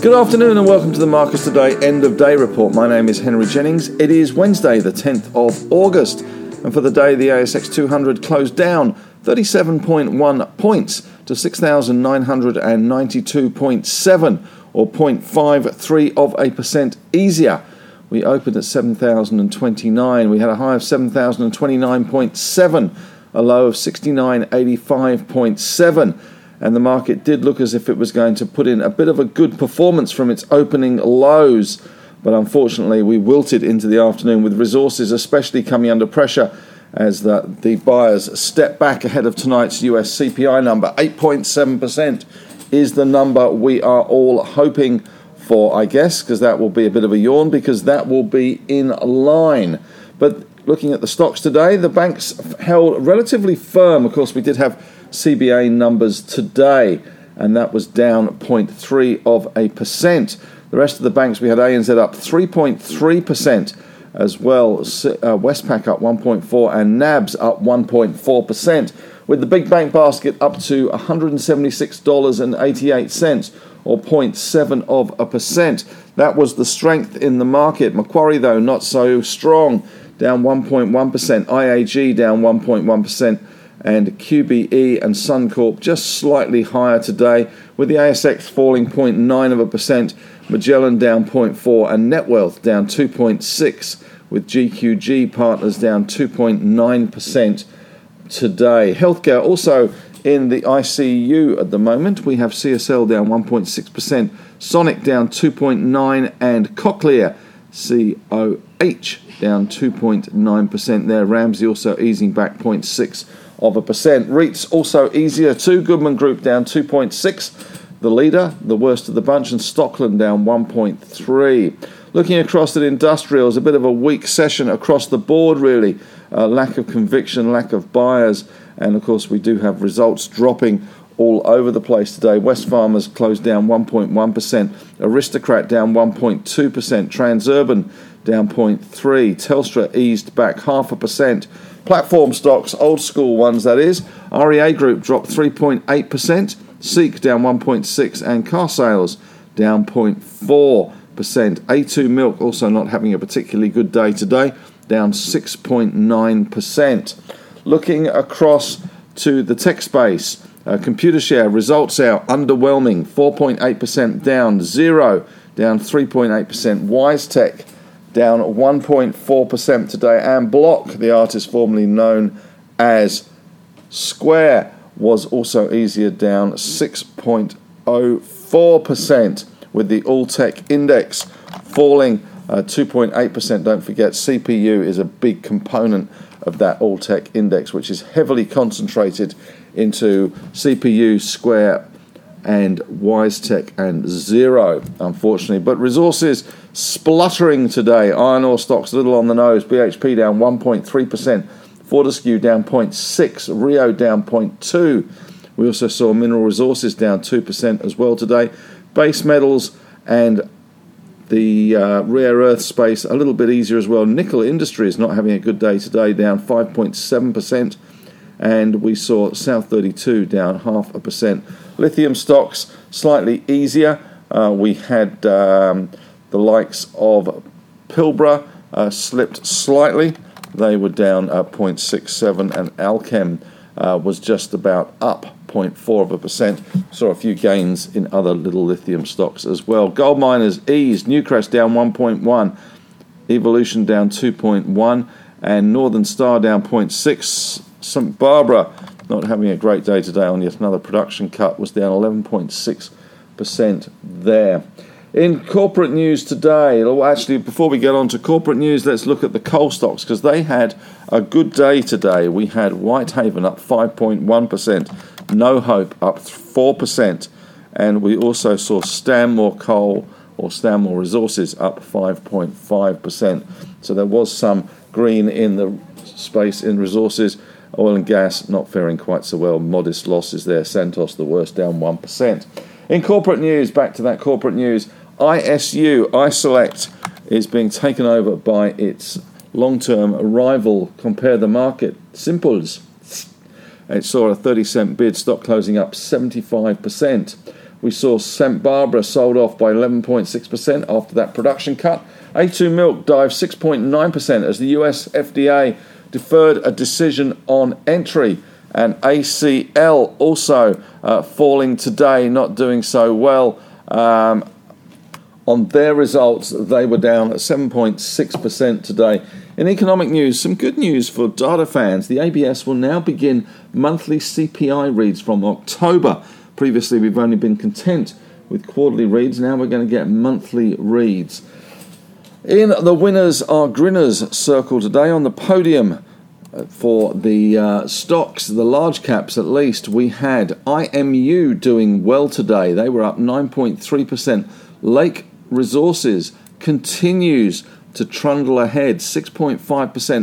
Good afternoon and welcome to the Marcus Today End of Day Report. My name is Henry Jennings. It is Wednesday, the 10th of August, and for the day, the ASX 200 closed down 37.1 points to 6,992.7 or 0.53 of a percent easier. We opened at 7,029. We had a high of 7,029.7, a low of 6985.7 and the market did look as if it was going to put in a bit of a good performance from its opening lows. But unfortunately, we wilted into the afternoon with resources, especially coming under pressure as the, the buyers step back ahead of tonight's US CPI number. 8.7% is the number we are all hoping for, I guess, because that will be a bit of a yawn, because that will be in line. But looking at the stocks today, the banks held relatively firm. Of course, we did have CBA numbers today, and that was down 0.3 of a percent. The rest of the banks, we had ANZ up 3.3% as well, uh, Westpac up 1.4 and NABS up 1.4%, with the big bank basket up to $176.88 or 0.7 of a percent. That was the strength in the market. Macquarie, though, not so strong, down 1.1%. IAG down 1.1% and QBE and Suncorp just slightly higher today, with the ASX falling 0.9 of a percent, Magellan down 0.4, and Netwealth down 2.6, with GQG Partners down 2.9% today. Healthcare also in the ICU at the moment. We have CSL down 1.6%, Sonic down 2.9%, and Cochlear COH down 2.9% there. Ramsay also easing back 0.6 of a percent. REITs also easier too. Goodman Group down 2.6. The leader, the worst of the bunch, and Stockland down 1.3. Looking across at industrials, a bit of a weak session across the board, really. Uh, lack of conviction, lack of buyers, and of course, we do have results dropping all over the place today. Wesfarmers closed down 1.1%, Aristocrat down 1.2%, Transurban down 0.3, Telstra eased back half a percent. Platform stocks, old school ones that is. REA Group dropped 3.8%, Seek down 1.6 and Carsales down 0.4%. A2 Milk also not having a particularly good day today, down 6.9%. Looking across to the tech space, uh, Computershare results out underwhelming, 4.8% down, Xero down 3.8%, WiseTech down 1.4% today. And Block, the artist formerly known as Square, was also easier down 6.04%, with the All Tech Index falling uh, 2.8%. Don't forget, CPU is a big component of that All Tech Index, which is heavily concentrated into CPU, Square, and WiseTech and Xero, unfortunately. But resources spluttering today. Iron ore stocks a little on the nose. BHP down 1.3%. Fortescue down 0.6. Rio down 0.2. We also saw mineral resources down 2% as well today. Base metals and the uh, rare earth space a little bit easier as well. Nickel industry is not having a good day today, down 5.7%. And we saw South 32 down half a percent. Lithium stocks slightly easier. Uh, we had um, the likes of Pilbara uh, slipped slightly. They were down at 0.67, and Allkem uh, was just about up 0.4 of a percent. Saw a few gains in other little lithium stocks as well. Gold miners eased. Newcrest down 1.1, Evolution down 2.1, and Northern Star down 0.6. St Barbara not having a great day today on yet another production cut was down 11.6% there. In corporate news today, well, actually, before we get on to corporate news, let's look at the coal stocks because they had a good day today. We had Whitehaven up 5.1%, New Hope up 4%, and we also saw Stanmore Coal or Stanmore Resources up 5.5%. So there was some green in the space in resources. Oil and gas not faring quite so well, modest losses there. Santos the worst, down 1%. In corporate news, back to that corporate news, ISU, iSelect, is being taken over by its long term rival compare the market. Simples. It saw a 30 cent bid, stock closing up 75%. We saw St. Barbara sold off by 11.6% after that production cut. A2 Milk dived 6.9% as the US FDA deferred a decision on entry. And ACL also uh, falling today, not doing so well. Um, on their results, they were down 7.6% today. In economic news, some good news for data fans. The ABS will now begin monthly CPI reads from October. Previously, we've only been content with quarterly reads. Now we're going to get monthly reads. In the winners are grinners circle today on the podium uh, for the uh, stocks, the large caps at least. We had IMU doing well today. They were up 9.3%. Lake Resources continues to trundle ahead, 6.5%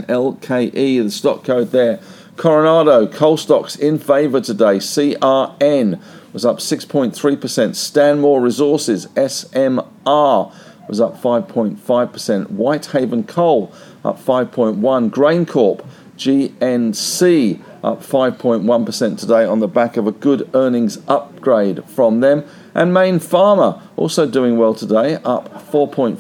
LKE, the stock code there. Coronado, coal stocks in favour today. CRN was up 6.3%. Stanmore Resources, SMR, was up 5.5%. Whitehaven Coal, up 5.1%. GrainCorp, GNC, up 5.1% today on the back of a good earnings upgrade from them. And Mayne Pharma also doing well today, up 4.4%.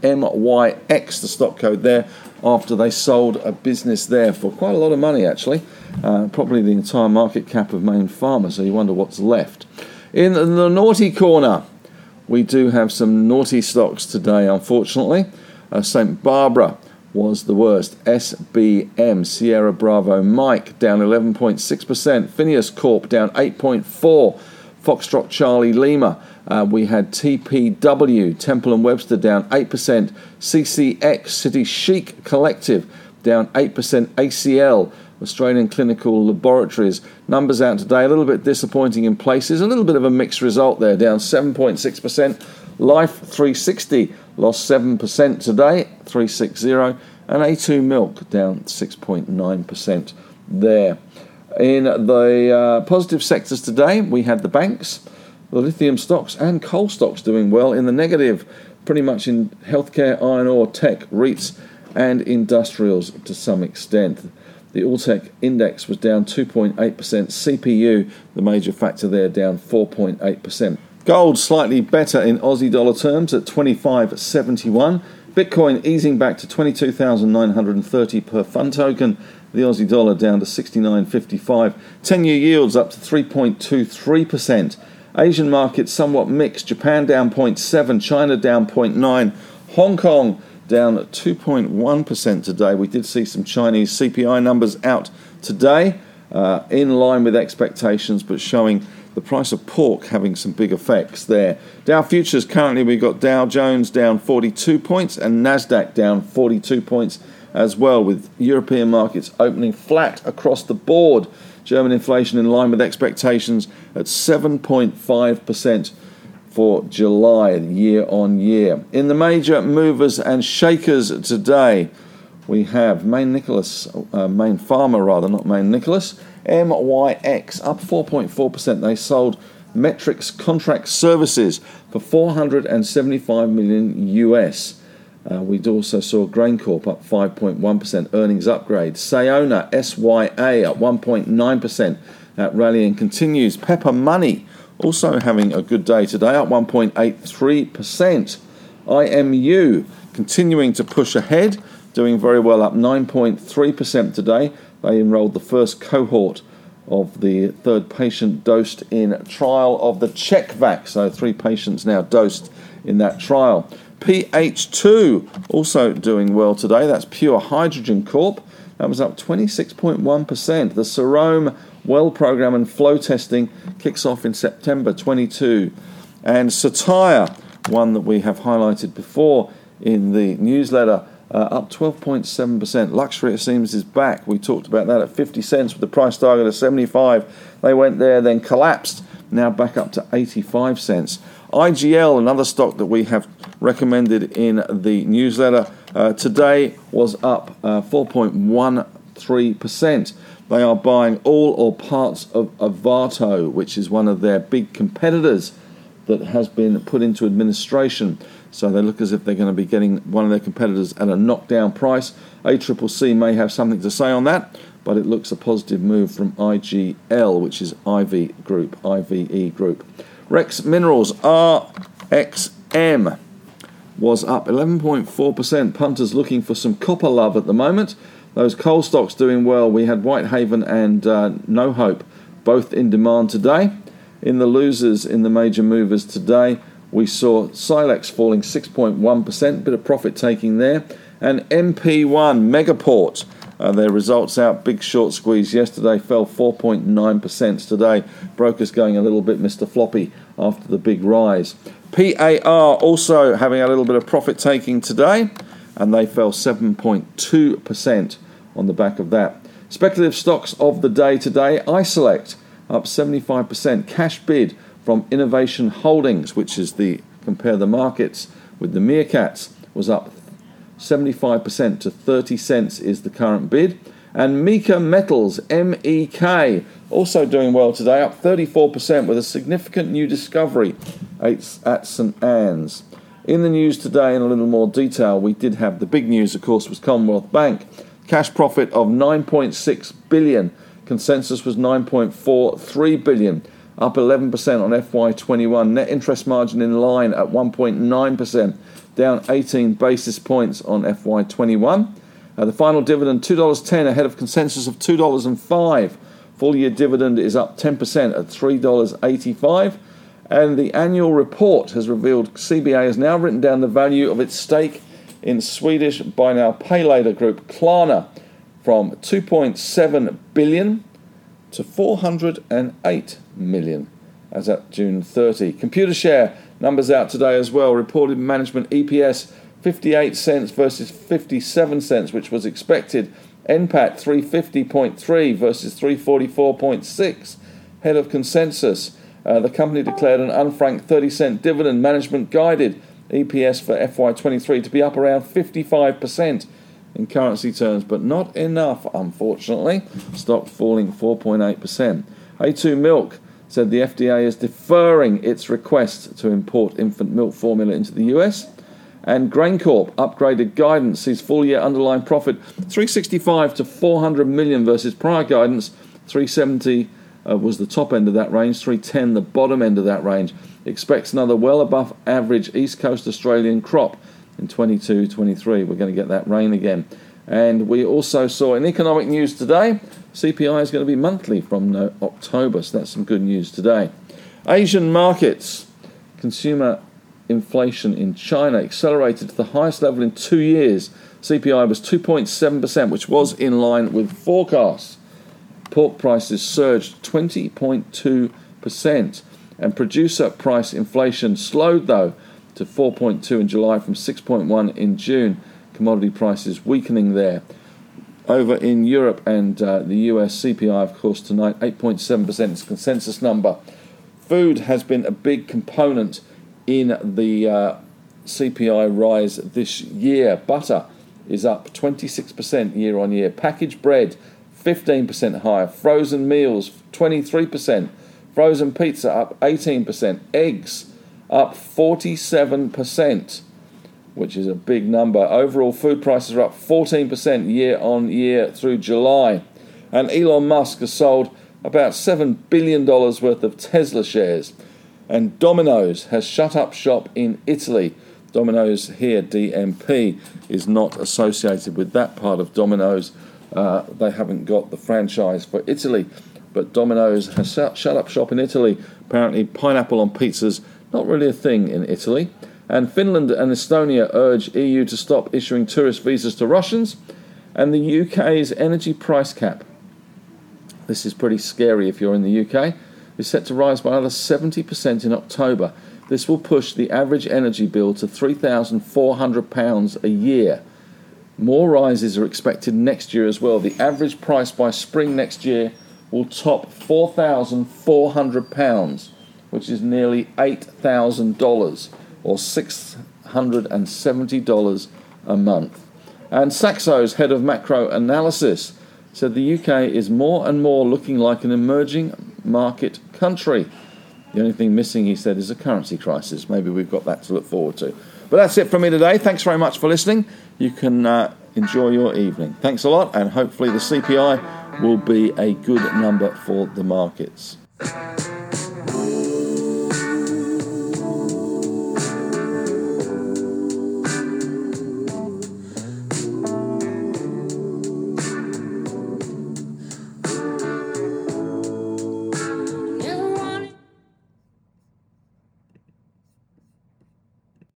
MYX, the stock code there, after they sold a business there for quite a lot of money, actually. Uh, probably the entire market cap of Mayne Pharma, so you wonder what's left. In the naughty corner, we do have some naughty stocks today, unfortunately. Uh, St. Barbara was the worst. SBM, Sierra Bravo Mike, down 11.6%. FINEOS Corp, down 8.4%. Foxtrot Charlie Lima. Uh, we had TPW, Temple and Webster down 8%. CCX, City Chic Collective down 8%. ACL, Australian Clinical Laboratories. Numbers out today, a little bit disappointing in places, a little bit of a mixed result there, down 7.6%. Life 360 lost 7% today, 360, and A2 Milk down 6.9% there. In the uh, positive sectors today, we had the banks, the lithium stocks, and coal stocks doing well. In the negative, pretty much in healthcare, iron ore, tech, REITs, and industrials to some extent. The Alltech index was down 2.8%. CPU, the major factor there, down 4.8%. Gold slightly better in Aussie dollar terms at 25.71. Bitcoin easing back to 22,930 per fund token the Aussie dollar down to 69.55. 10 year yields up to 3.23%. Asian markets somewhat mixed. Japan down 0.7, China down 0.9, Hong Kong down 2.1% today. We did see some Chinese CPI numbers out today, uh, in line with expectations, but showing the price of pork having some big effects there. Dow futures currently we've got Dow Jones down 42 points and Nasdaq down 42 points as well, with European markets opening flat across the board. German inflation in line with expectations at 7.5% for July, year on year. In the major movers and shakers today, we have Mayne Nickless, uh, Mayne Pharma rather, not Mayne Nickless, MYX up 4.4%. They sold Metrics Contract Services for 475 million US. Uh, we also saw GrainCorp up 5.1%, earnings upgrade. Sayona SYA up 1.9%. That rallying continues. Pepper Money also having a good day today, up 1.83%. IMU continuing to push ahead, doing very well, up 9.3% today. They enrolled the first cohort of the third patient dosed in trial of the CHECKvacc. So three patients now dosed in that trial. PH2 also doing well today. That's Pure Hydrogen Corp. That was up 26.1%. The Serowe well program and flow testing kicks off in September 22. And Cettire, one that we have highlighted before in the newsletter, uh, up 12.7%. Luxury, it seems, is back. We talked about that at 50 cents with the price target of 75. They went there, then collapsed, now back up to 85 cents. IGL, another stock that we have recommended in the newsletter uh, today, was up uh, 4.13%. They are buying all or parts of Ovato, which is one of their big competitors that has been put into administration. So they look as if they're going to be getting one of their competitors at a knockdown price. ACCC may have something to say on that, but it looks a positive move from IGL, which is IV Group, IVE Group. Rex Minerals, RXM, was up 11.4%. Punters looking for some copper love at the moment. Those coal stocks doing well. We had Whitehaven and uh, New Hope both in demand today. In the losers in the major movers today, we saw Silex falling 6.1%, bit of profit taking there, and MP1 Megaport. Uh, their results out, big short squeeze yesterday, fell 4.9% today. Brokers going a little bit Mr. Floppy after the big rise. PAR also having a little bit of profit taking today, and they fell 7.2% on the back of that. Speculative stocks of the day today, iSelect up 75%, cash bid from Innovation Holdings, which is the compare the markets with the meerkats, was up 75% to 30 cents is the current bid. And Meeka Metals, MEK, also doing well today, up 34% with a significant new discovery at St Anne's. In the news today, in a little more detail, we did have the big news, of course, was Commonwealth Bank. Cash profit of 9.6 billion. Consensus was 9.43 billion up 11% on FY21. Net interest margin in line at 1.9%, down 18 basis points on FY21. Uh, the final dividend $2.10 ahead of consensus of $2.05. Full year dividend is up 10% at $3.85. And the annual report has revealed CBA has now written down the value of its stake in Swedish buy now pay later group Klarna from 2.7 billion to 408 million as at June 30. Computershare numbers out today as well. Reported management EPS 58 cents versus 57 cents, which was expected. NPAT 350.3 versus 344.6, head of consensus. Uh, the company declared an unfranked 30 cent dividend. Management guided EPS for FY23 to be up around 55% in currency terms, but not enough, unfortunately. Stock falling 4.8%. A2 Milk said the FDA is deferring its request to import infant milk formula into the US. And GrainCorp upgraded guidance, sees full year underlying profit 365 to 400 million versus prior guidance 370 uh, was the top end of that range, 310 the bottom end of that range. Expects another well above average East Coast Australian crop in 22 23. We're going to get that rain again. And we also saw in economic news today, CPI is going to be monthly from October, so that's some good news today. Asian markets, consumer inflation in China accelerated to the highest level in two years. CPI was 2.7%, which was in line with forecasts. Pork prices surged 20.2%, and producer price inflation slowed though to 4.2 in July from 6.1 in June. Commodity prices weakening there. Over in Europe and uh, the US, CPI, of course, tonight 8.7% is consensus number. Food has been a big component in the uh, CPI rise this year. Butter is up 26% year on year. Packaged bread 15% higher. Frozen meals 23%. Frozen pizza up 18%. Eggs up 47%, which is a big number. Overall, food prices are up 14% year on year through July. And Elon Musk has sold about $7 billion worth of Tesla shares. And Domino's has shut up shop in Italy. Domino's here, DMP, is not associated with that part of Domino's. Uh, they haven't got the franchise for Italy. But Domino's has shut up shop in Italy. Apparently, pineapple on pizzas not really a thing in Italy. And Finland and Estonia urge EU to stop issuing tourist visas to Russians. And the UK's energy price cap. This is pretty scary if you're in the UK. Is set to rise by another 70% in October. This will push the average energy bill to £3,400 a year. More rises are expected next year as well. The average price by spring next year will top £4,400 which is nearly $8,000 or $670 a month. And Saxo's head of macro analysis said the UK is more and more looking like an emerging market country. The only thing missing, he said, is a currency crisis. Maybe we've got that to look forward to. But that's it from me today. Thanks very much for listening. You can uh, enjoy your evening. Thanks a lot, and hopefully the CPI will be a good number for the markets.